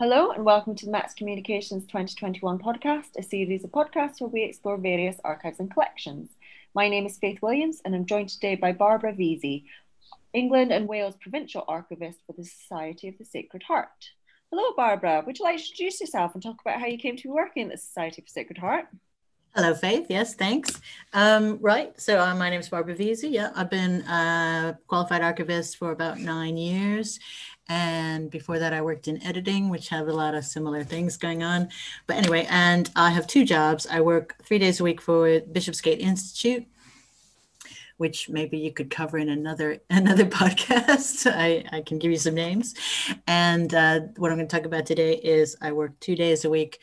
Hello and welcome to the Max Communications 2021 podcast, a series of podcasts where we explore various archives and collections. My name is Faith Williams and I'm joined today by Barbara Vesey, England and Wales Provincial Archivist for the Society of the Sacred Heart. Hello, Barbara. Would you like to introduce yourself and talk about how you came to be working at the Society the Sacred Heart? Hello, Faith. Yes, thanks. Um, right. So uh, my name is Barbara Vesey. Yeah, I've been a qualified archivist for about nine years. And before that, I worked in editing, which have a lot of similar things going on. But anyway, and I have two jobs. I work three days a week for Bishopsgate Institute, which maybe you could cover in another another podcast. I, I can give you some names. And uh, what I'm going to talk about today is I work two days a week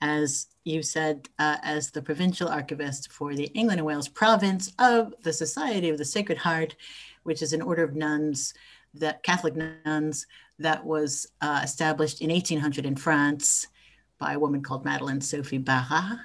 as you said, uh, as the provincial archivist for the England and Wales province of the Society of the Sacred Heart, which is an order of nuns that Catholic nuns that was uh, established in 1800 in France by a woman called Madeleine Sophie Barat,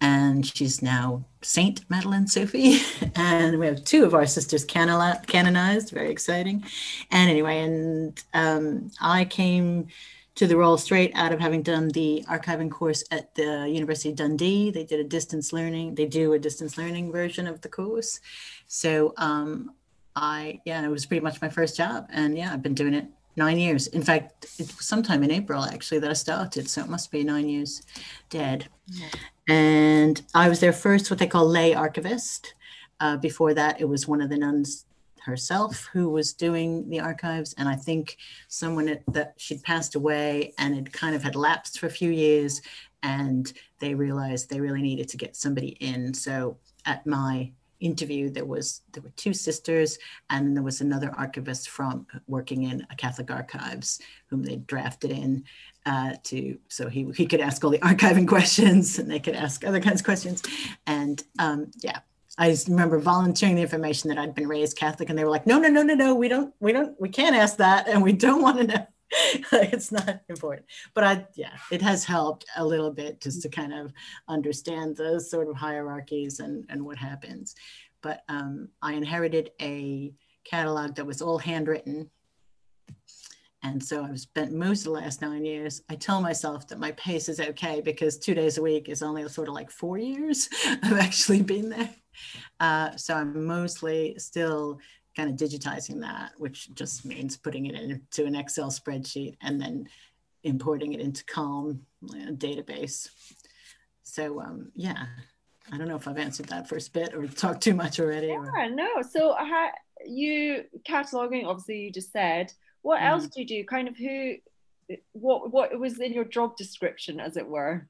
and she's now Saint Madeleine Sophie. and we have two of our sisters canonized, very exciting. And anyway, and um, I came to the role straight out of having done the archiving course at the University of Dundee. They did a distance learning, they do a distance learning version of the course. So um, I, yeah, it was pretty much my first job. And yeah, I've been doing it nine years. In fact, it was sometime in April actually that I started. So it must be nine years dead. Yeah. And I was their first, what they call lay archivist. Uh, before that, it was one of the nuns herself who was doing the archives. And I think someone that she'd passed away and it kind of had lapsed for a few years. And they realized they really needed to get somebody in. So at my interview there was there were two sisters and there was another archivist from working in a catholic archives whom they drafted in uh, to so he, he could ask all the archiving questions and they could ask other kinds of questions and um, yeah I remember volunteering the information that I'd been raised Catholic, and they were like, "No, no, no, no, no. We don't, we don't, we can't ask that, and we don't want to know. it's not important." But I, yeah, it has helped a little bit just to kind of understand those sort of hierarchies and and what happens. But um, I inherited a catalog that was all handwritten. And so I've spent most of the last nine years. I tell myself that my pace is okay because two days a week is only sort of like four years of actually being there. Uh, so I'm mostly still kind of digitizing that, which just means putting it into an Excel spreadsheet and then importing it into Calm database. So um, yeah, I don't know if I've answered that first bit or talked too much already. Yeah, or... no. So how you cataloging? Obviously, you just said. What mm. else do you do? Kind of who? What what was in your job description, as it were?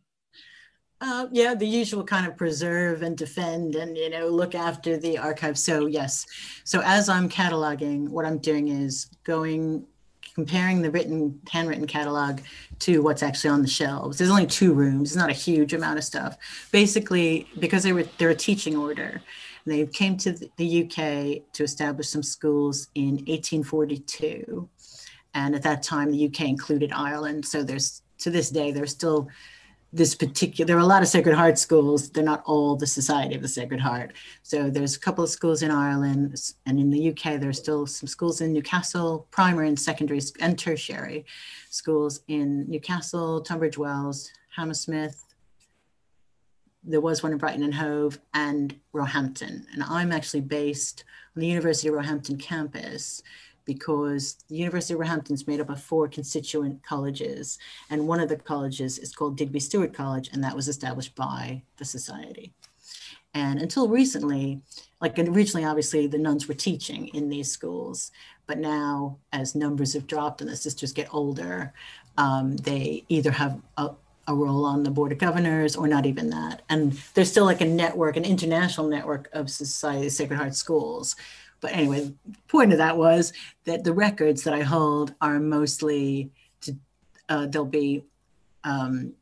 Uh, yeah, the usual kind of preserve and defend and you know look after the archive. So yes, so as I'm cataloging, what I'm doing is going comparing the written handwritten catalog to what's actually on the shelves. There's only two rooms, it's not a huge amount of stuff. Basically, because they were they're a teaching order, they came to the UK to establish some schools in 1842, and at that time the UK included Ireland. So there's to this day there's still this particular there are a lot of sacred heart schools. They're not all the society of the sacred heart. So there's a couple of schools in ireland and in the uk there's still some schools in newcastle primary and secondary and tertiary schools in newcastle tunbridge wells hammersmith. There was one in brighton and hove and roehampton. And i'm actually based on the university of roehampton campus because the University of Roehampton is made up of four constituent colleges, and one of the colleges is called Digby Stuart College, and that was established by the society. And until recently, like originally, obviously, the nuns were teaching in these schools, but now, as numbers have dropped and the sisters get older, um, they either have a, a role on the board of governors or not even that. And there's still like a network, an international network of Society Sacred Heart schools but anyway, the point of that was that the records that I hold are mostly to, uh, there'll be um,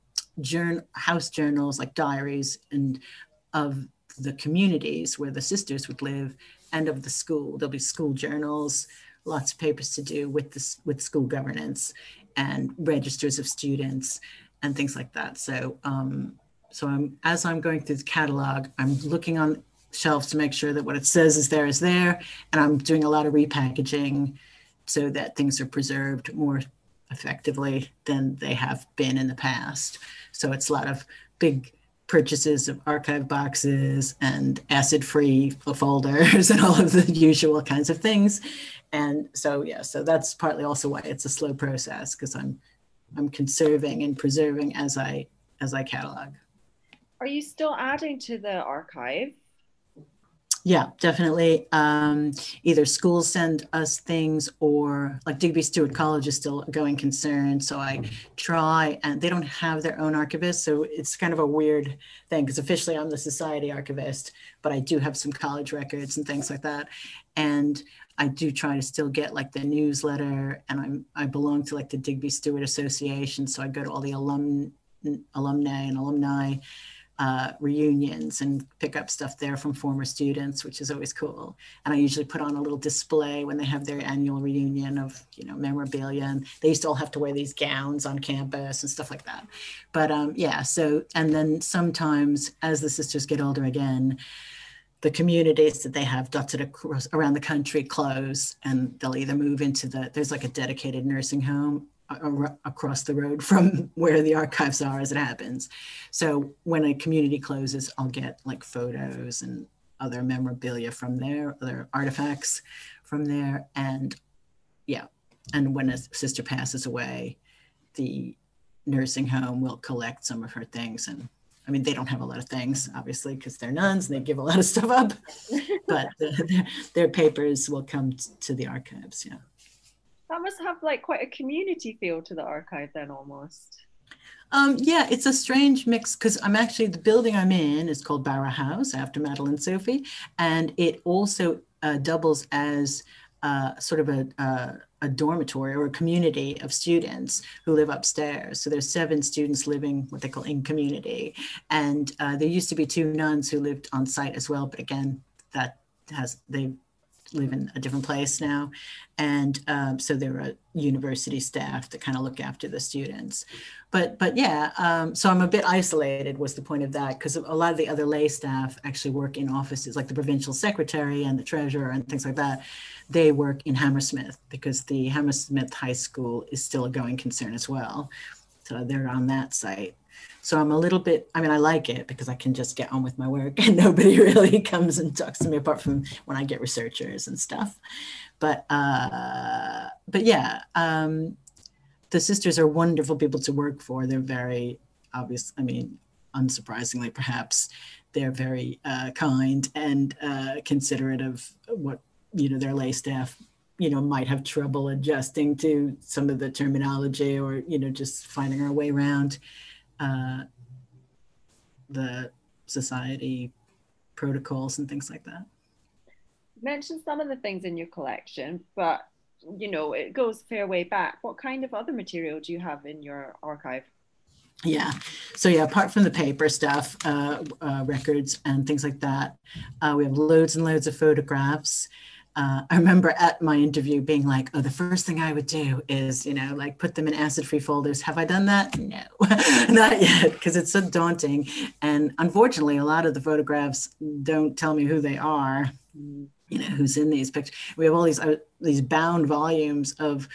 journal, house journals like diaries and of the communities where the sisters would live and of the school. There'll be school journals, lots of papers to do with with school governance and registers of students and things like that. So um, so I'm as I'm going through the catalog, I'm looking on shelves to make sure that what it says is there is there. And I'm doing a lot of repackaging so that things are preserved more effectively than they have been in the past. So it's a lot of big purchases of archive boxes and acid free folders and all of the usual kinds of things. And so, yeah, so that's partly also why it's a slow process because I'm I'm conserving and preserving as I as I catalog. Are you still adding to the archive? Yeah, definitely. Um, either schools send us things or like Digby Stuart College is still a going concern. So I try and they don't have their own archivist. So it's kind of a weird thing because officially I'm the society archivist, but I do have some college records and things like that. And I do try to still get like the newsletter and I'm, I belong to like the Digby Stuart Association. So I go to all the alum, alumni and alumni uh, reunions and pick up stuff there from former students, which is always cool. And I usually put on a little display when they have their annual reunion of, you know, memorabilia. And they used to all have to wear these gowns on campus and stuff like that. But um, yeah, so, and then sometimes as the sisters get older again, the communities that they have dotted across around the country close and they'll either move into the, there's like a dedicated nursing home across the road from where the archives are as it happens. So when a community closes, I'll get like photos and other memorabilia from there, other artifacts from there. And yeah, and when a sister passes away, the nursing home will collect some of her things. And I mean, they don't have a lot of things, obviously, because they're nuns and they give a lot of stuff up, but the, their, their papers will come to the archives. Yeah. That must have like quite a community feel to the archive then almost. Um, yeah, it's a strange mix because I'm actually the building I'm in is called Barat House after Madeleine Sophie, and it also uh, doubles as uh, sort of a, a dormitory or a community of students who live upstairs. So there's seven students living what they call in community, and uh, there used to be two nuns who lived on site as well, but again, that has they live in a different place now. And um, so there are university staff that kind of look after the students. But but yeah, um, so I'm a bit isolated was the point of that because a lot of the other lay staff actually work in offices like the provincial secretary and the treasurer and things like that. They work in Hammersmith because the Hammersmith High School is still a going concern as well. So they're on that site. So I'm a little bit, I mean, I like it because I can just get on with my work and nobody really comes and talks to me apart from when I get researchers and stuff. But, uh, but yeah, um, the sisters are wonderful people to work for. They're very obvious. I mean, unsurprisingly, perhaps they're very uh, kind and uh, considerate of what, you know, their lay staff you know might have trouble adjusting to some of the terminology or you know just finding our way around uh, the society protocols and things like that. You mentioned some of the things in your collection, but you know it goes fair way back. What kind of other material do you have in your archive? Yeah, so yeah, apart from the paper stuff, uh, uh, records and things like that, uh, we have loads and loads of photographs uh, I remember at my interview being like, oh, the first thing I would do is, you know, like put them in acid free folders. Have I done that? No, not yet, because it's so daunting. And unfortunately, a lot of the photographs don't tell me who they are, you know, who's in these pictures. We have all these, uh, these bound volumes of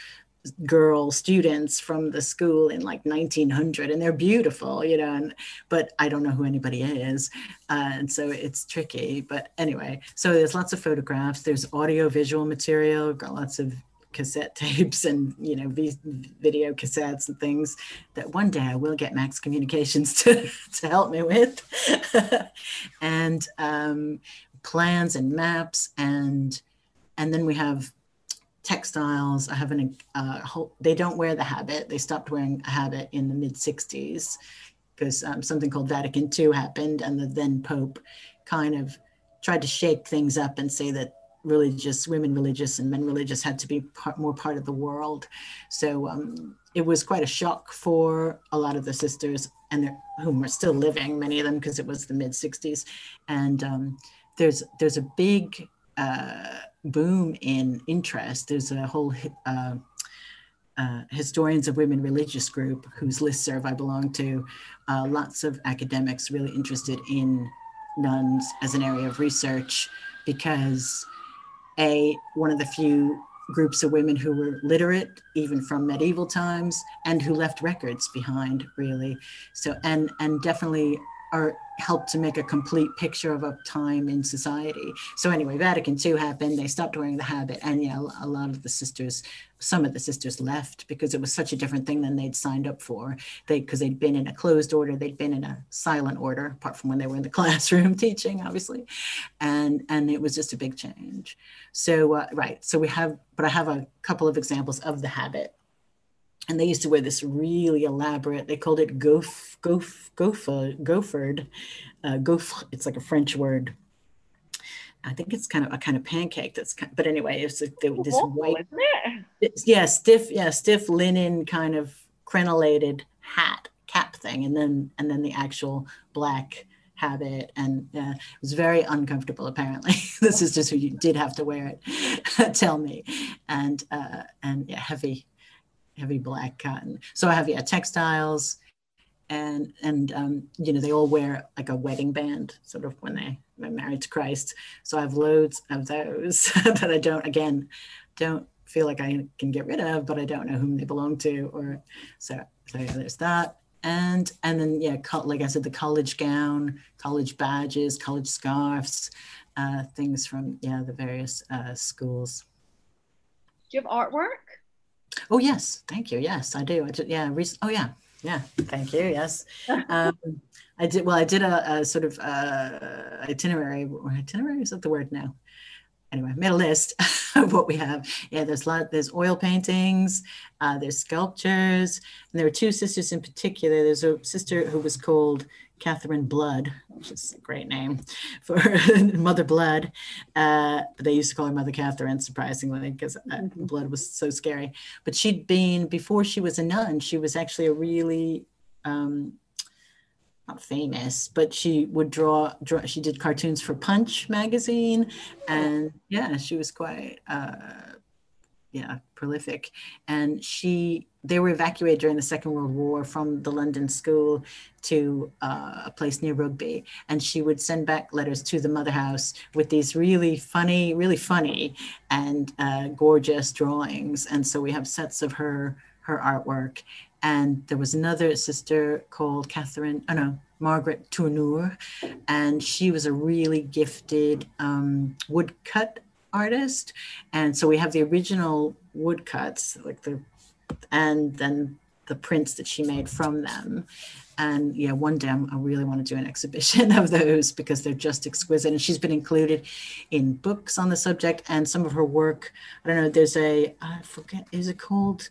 girl students from the school in like 1900 and they're beautiful you know and but i don't know who anybody is uh, and so it's tricky but anyway so there's lots of photographs there's audio visual material got lots of cassette tapes and you know video cassettes and things that one day I will get Max Communications to, to help me with. And um, plans and maps and and then we have textiles. I have an, uh, whole, they don't wear the habit. They stopped wearing a habit in the mid 60s because um, something called Vatican II happened, and the then Pope kind of tried to shake things up and say that religious, women religious, and men religious had to be part, more part of the world. So um, it was quite a shock for a lot of the sisters, and whom are still living, many of them, because it was the mid 60s. And um, there's there's a big uh, boom in interest. There's a whole uh, uh, historians of women religious group whose listserv I belong to. Uh, lots of academics really interested in nuns as an area of research because a one of the few groups of women who were literate even from medieval times and who left records behind really so and and definitely are helped to make a complete picture of a time in society. So anyway, Vatican II happened. They stopped wearing the habit, and yeah, a lot of the sisters, some of the sisters left because it was such a different thing than they'd signed up for. They because they'd been in a closed order, they'd been in a silent order, apart from when they were in the classroom teaching, obviously, and and it was just a big change. So uh, right, so we have, but I have a couple of examples of the habit and they used to wear this really elaborate they called it gof gof gofa goferd uh, gof it's like a french word. I think it's kind of a kind of pancake that's kind, but anyway it's like this white it? yeah stiff yeah stiff linen kind of crenellated hat cap thing and then and then the actual black habit and uh, it was very uncomfortable apparently. The sisters who you did have to wear it. Tell me. And uh, and yeah heavy heavy black cotton. So I have yeah textiles, and and um, you know they all wear like a wedding band sort of when they are married to Christ. So I have loads of those that I don't again don't feel like I can get rid of, but I don't know whom they belong to or so so yeah, there's that. And and then yeah, like I said, the college gown, college badges, college scarves, uh, things from yeah the various uh, schools. Do you have artwork? Oh yes, thank you. Yes, I do. I did, yeah. Oh yeah, yeah. Thank you. Yes, um, I did. Well, I did a, a sort of uh, itinerary. Itinerary is that the word now? Anyway, I made a list of what we have. Yeah, there's a lot. There's oil paintings. Uh, there's sculptures, and there were two sisters in particular. There's a sister who was called Catherine Blood, which is a great name for Mother Blood. Uh, they used to call her Mother Catherine, surprisingly, because uh, mm-hmm. blood was so scary. But she'd been, before she was a nun, she was actually a really, um, not famous, but she would draw, draw, she did cartoons for Punch magazine. And yeah, she was quite, uh, yeah, prolific. And she, they were evacuated during the Second World War from the London school to uh, a place near Rugby. And she would send back letters to the mother house with these really funny, really funny and uh, gorgeous drawings. And so we have sets of her her artwork. And there was another sister called Catherine, oh no, Margaret Tourneur, and she was a really gifted um, woodcut artist. And so we have the original woodcuts, like the, and then the prints that she made from them. And yeah, one day I'm, i really want to do an exhibition of those because they're just exquisite. And she's been included in books on the subject and some of her work. I don't know, there's a, I forget, is it called?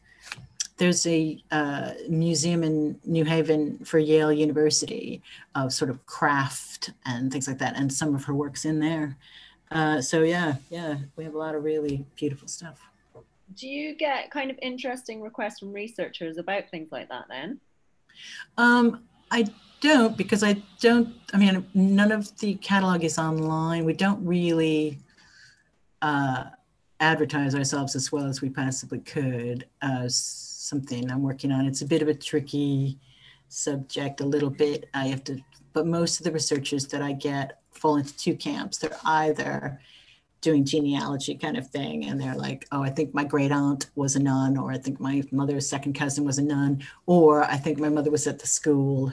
There's a uh, museum in New Haven for Yale University of sort of craft and things like that. And some of her work's in there. Uh, so yeah, yeah, we have a lot of really beautiful stuff. Do you get kind of interesting requests from researchers about things like that then? Um, I don't because I don't. I mean, none of the catalog is online. We don't really uh, advertise ourselves as well as we possibly could. As something I'm working on. It's a bit of a tricky subject, a little bit. I have to, but most of the researchers that I get fall into two camps. They're either doing genealogy kind of thing and they're like oh i think my great aunt was a nun or i think my mother's second cousin was a nun or i think my mother was at the school.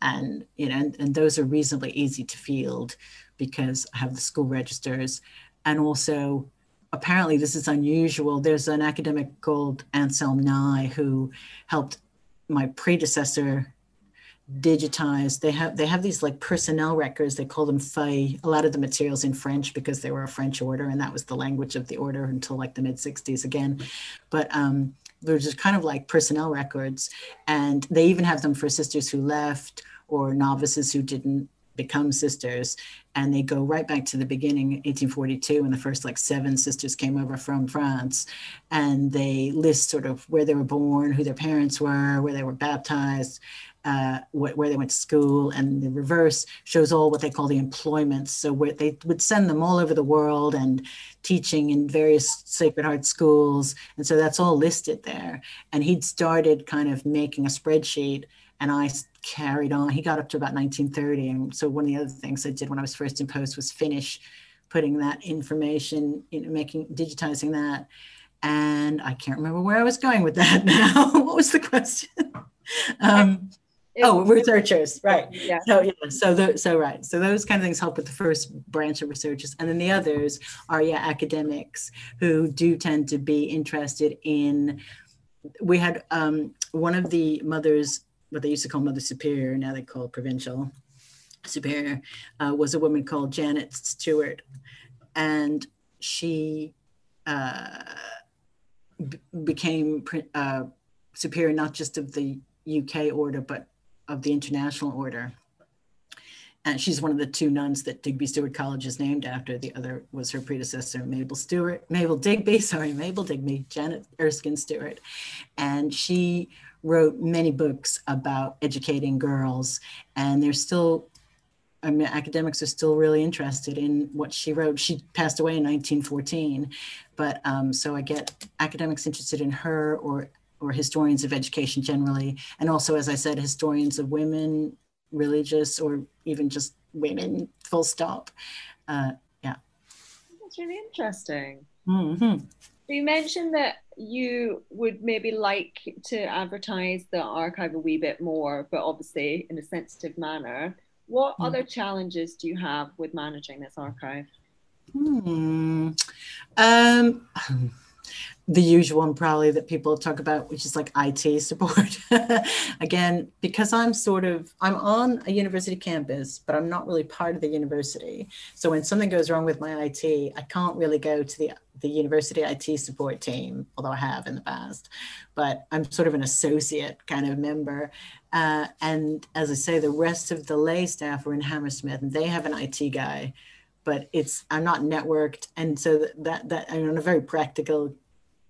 And you know and, and those are reasonably easy to field because i have the school registers. And also apparently this is unusual. There's an academic called anselm nye who helped my predecessor digitized. They have they have these like personnel records. They call them feuilles a lot of the materials in french because they were a french order and that was the language of the order until like the mid 60s again. But um they're just kind of like personnel records and they even have them for sisters who left or novices who didn't become sisters and they go right back to the beginning 1842 when the first like seven sisters came over from france and they list sort of where they were born who their parents were where they were baptized uh, wh- where they went to school, and the reverse shows all what they call the employments. So where they would send them all over the world and teaching in various Sacred Heart schools, and so that's all listed there. And he'd started kind of making a spreadsheet, and I carried on. He got up to about 1930, and so one of the other things I did when I was first in post was finish putting that information, you know, making digitizing that And I can't remember where I was going with that now. what was the question? um, oh, researchers, right? Yeah. So yeah, so the, so right, so those kind of things help with the first branch of researchers, and then the others are yeah academics who do tend to be interested in. We had um, one of the mothers, what they used to call Mother Superior, now they call provincial superior, uh, was a woman called Janet Stuart, and she uh, b- became uh, superior not just of the UK order, but of the International Order. And she's one of the two nuns that Digby Stuart College is named after. The other was her predecessor, Mabel Stuart, Mabel Digby, sorry, Mabel Digby, Janet Erskine Stuart. And she wrote many books about educating girls. And they're still I mean, academics are still really interested in what she wrote. She passed away in 1914, but um, so I get academics interested in her or or historians of education generally, and also, as I said, historians of women, religious, or even just women. Full stop. Uh, yeah, that's really interesting. Mm-hmm. You mentioned that you would maybe like to advertise the archive a wee bit more, but obviously in a sensitive manner. What mm. other challenges do you have with managing this archive? Hmm. Um, the usual one probably that people talk about, which is like IT support. Again, because I'm sort of I'm on a university campus, but I'm not really part of the university. So when something goes wrong with my IT, I can't really go to the the university IT support team, although I have in the past. But I'm sort of an associate kind of member. Uh, and as I say, the rest of the lay staff are in Hammersmith, and they have an IT guy, but it's I'm not networked, and so that that, that on a very practical,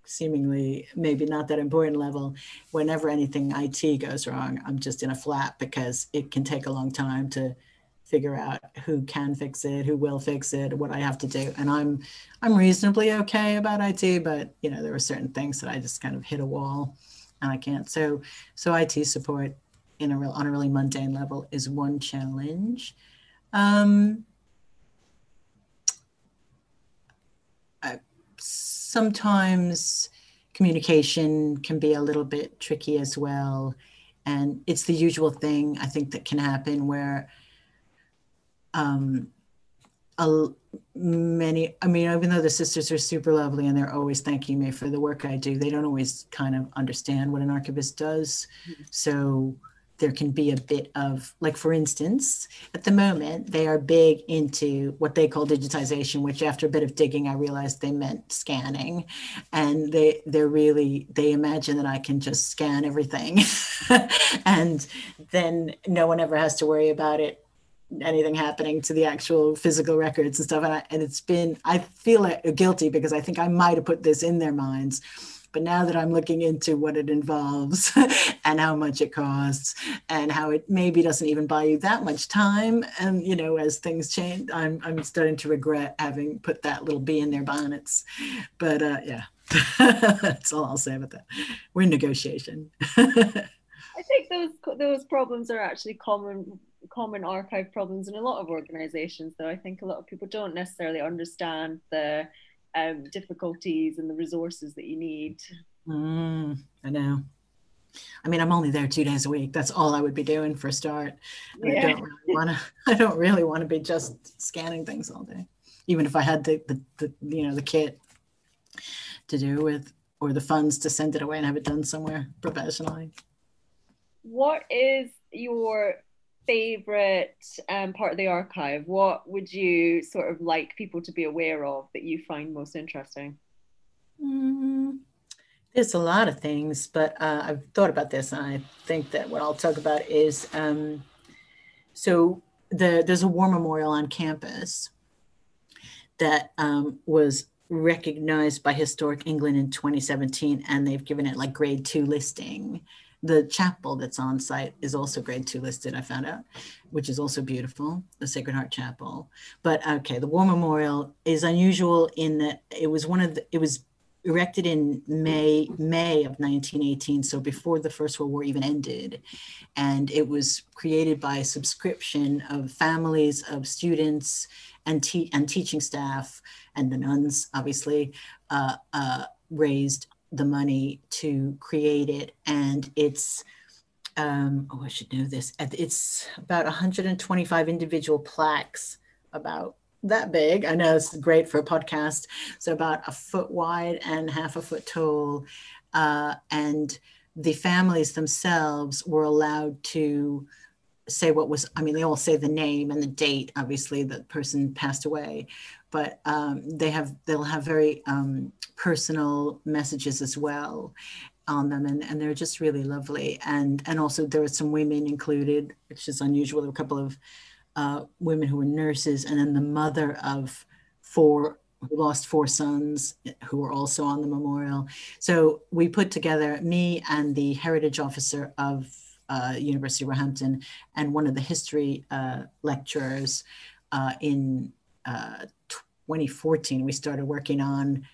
seemingly maybe not that important level. Whenever anything IT goes wrong, I'm just in a flat because it can take a long time to figure out who can fix it, who will fix it, what I have to do. And I'm I'm reasonably okay about IT, but you know there are certain things that I just kind of hit a wall, and I can't. So so IT support in a real on a really mundane level is one challenge. Um, sometimes communication can be a little bit tricky as well. And it's the usual thing I think that can happen where um, a, many, I mean, even though the sisters are super lovely and they're always thanking me for the work I do, they don't always kind of understand what an archivist does. Mm-hmm. So there can be a bit of like for instance at the moment they are big into what they call digitization which after a bit of digging i realized they meant scanning. And they they're really they imagine that i can just scan everything. And then no one ever has to worry about it anything happening to the actual physical records and stuff. And, I, and it's been i feel guilty because i think i might have put this in their minds but now that I'm looking into what it involves and how much it costs and how it maybe doesn't even buy you that much time, and you know, as things change, I'm I'm starting to regret having put that little bee in their bonnets. But uh, yeah, that's all I'll say about that. We're in negotiation. I think those those problems are actually common common archive problems in a lot of organizations though i think a lot of people don't necessarily understand the um, difficulties and the resources that you need. Mm, I know. I mean, I'm only there two days a week. That's all I would be doing for a start. Yeah. I don't really want to. I don't really want to be just scanning things all day, even if I had the, the, the you know the kit to do with or the funds to send it away and have it done somewhere professionally. What is your favorite um, part of the archive? What would you sort of like people to be aware of that you find most interesting? Mm, there's a lot of things, but uh, I've thought about this, and I think that what I'll talk about is um, so the, there's a war memorial on campus that um, was recognized by Historic England in 2017, and they've given it like grade two listing the chapel that's on site is also grade two listed, I found out, which is also beautiful, the Sacred Heart Chapel. But okay, the War Memorial is unusual in that it was one of the, it was erected in May May of 1918, so before the First World War even ended, and it was created by a subscription of families of students and te- and teaching staff and the nuns, obviously, uh, uh, raised the money to create it, and it's um, oh, I should know this. It's about 125 individual plaques, about that big. I know it's great for a podcast. So about a foot wide and half a foot tall, uh, and the families themselves were allowed to say what was i mean they all say the name and the date obviously the person passed away but um, they have they'll have very um, personal messages as well on them and, and they're just really lovely. And and also there were some women included which is unusual. There were a couple of uh, women who were nurses and then the mother of four who lost four sons who were also on the memorial. So we put together me and the heritage officer of uh, university of Roehampton and one of the history uh, lecturers uh, in uh, 2014 we started working on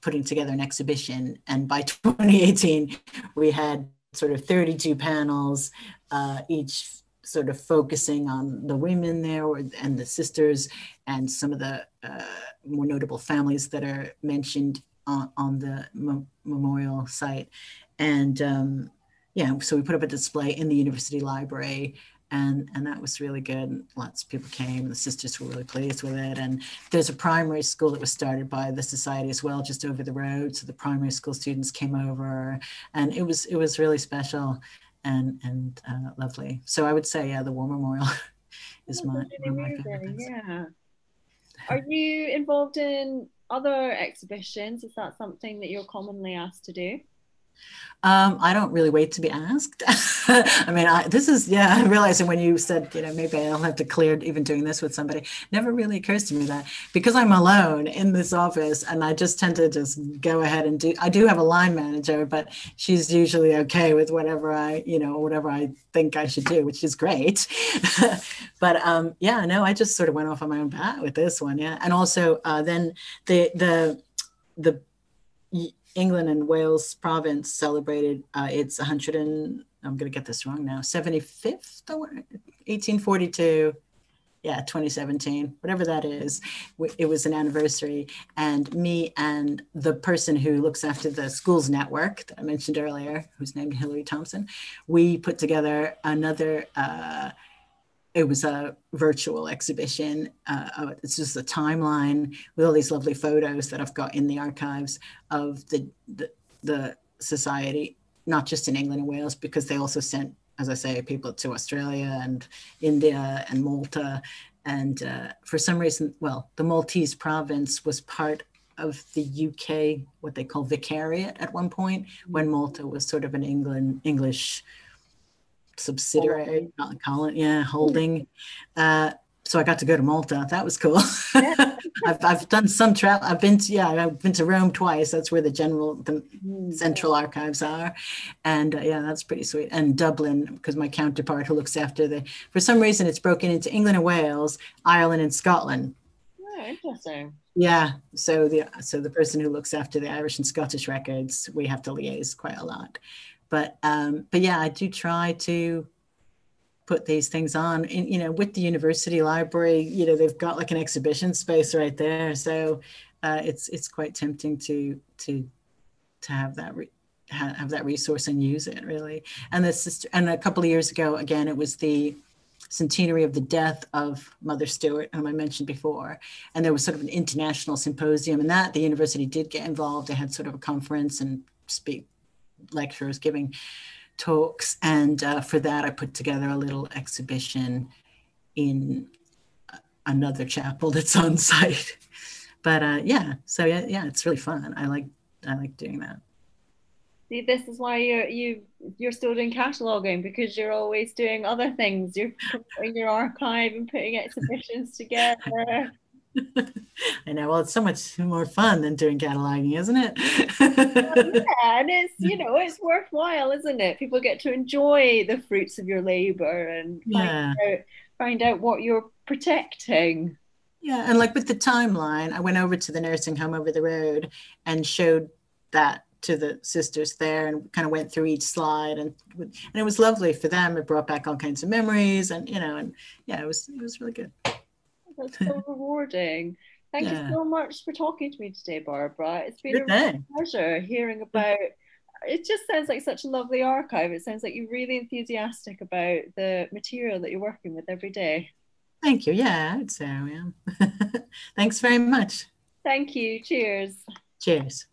putting together an exhibition. And by 2018, we had sort of 32 panels, uh, each sort of focusing on the women there and the sisters and some of the uh, more notable families that are mentioned on, on the memorial site. And um, yeah, so we put up a display in the university library and and that was really good. Lots of people came. The sisters were really pleased with it. And there's a primary school that was started by the society as well, just over the road. So the primary school students came over, and it was it was really special and and uh, lovely. So I would say, yeah, the War Memorial is my, my yeah. Are you involved in other exhibitions? Is that something that you're commonly asked to do? Um, I don't really wait to be asked. I mean, I, this is, yeah, I realizing when you said, you know, maybe I'll have to clear even doing this with somebody, never really occurs to me that because I'm alone in this office and I just tend to just go ahead and do, I do have a line manager, but she's usually okay with whatever I, you know, whatever I think I should do, which is great. but um, yeah, no, I just sort of went off on my own bat with this one. Yeah. And also uh, then the, the, the, England and Wales province celebrated uh, its 100 and I'm going to get this wrong now 75th 1842 yeah 2017 whatever that is. It was an anniversary. And me and the person who looks after the schools network that I mentioned earlier who's named Hillary Thompson we put together another uh, it was a virtual exhibition. Uh, it's just a timeline with all these lovely photos that I've got in the archives of the, the, the society, not just in England and Wales, because they also sent, as I say, people to Australia and India and Malta. And uh, for some reason, well, the Maltese province was part of the UK, what they call vicariate at one point, when Malta was sort of an England English subsidiary, not Colin, yeah, holding. Uh, so I got to go to Malta. That was cool. I've, I've done some travel. I've been to, yeah, I've been to Rome twice. That's where the general, the mm. central archives are. And uh, yeah, that's pretty sweet. And Dublin, because my counterpart who looks after the, for some reason it's broken into England and Wales, Ireland and Scotland. Oh, interesting. Yeah. So the, so the person who looks after the Irish and Scottish records, we have to liaise quite a lot but um, but yeah, I do try to put these things on. And, you know, with the university library, you know, they've got like an exhibition space right there, so uh, it's it's quite tempting to to to have that. Re- have that resource and use it really and this and a couple of years ago again it was the centenary of the death of Mother Stuart whom I mentioned before. And there was sort of an international symposium, and that the university did get involved. They had sort of a conference and speak lecturers giving talks. And uh, for that, I put together a little exhibition in another chapel that's on site. But uh, yeah, so yeah, yeah, it's really fun. I like I like doing that. See, this is why you're you you're still doing cataloging because you're always doing other things. You're putting your archive and putting exhibitions together. I know. Well, it's so much more fun than doing cataloging, isn't it? yeah, and it's you know it's worthwhile, isn't it? People get to enjoy the fruits of your labor and yeah. find, out, find out what you're protecting. Yeah, and like with the timeline, I went over to the nursing home over the road and showed that to the sisters there and kind of went through each slide and and it was lovely for them. It brought back all kinds of memories and you know and yeah, it was it was really good that's so rewarding. Thank Yeah. you so much for talking to me today, Barbara. It's been Good a pleasure hearing about. It just sounds like such a lovely archive. It sounds like you're really enthusiastic about the material that you're working with every day. Thank you. Yeah, I'd say I am. Thanks very much. Thank you. Cheers. Cheers.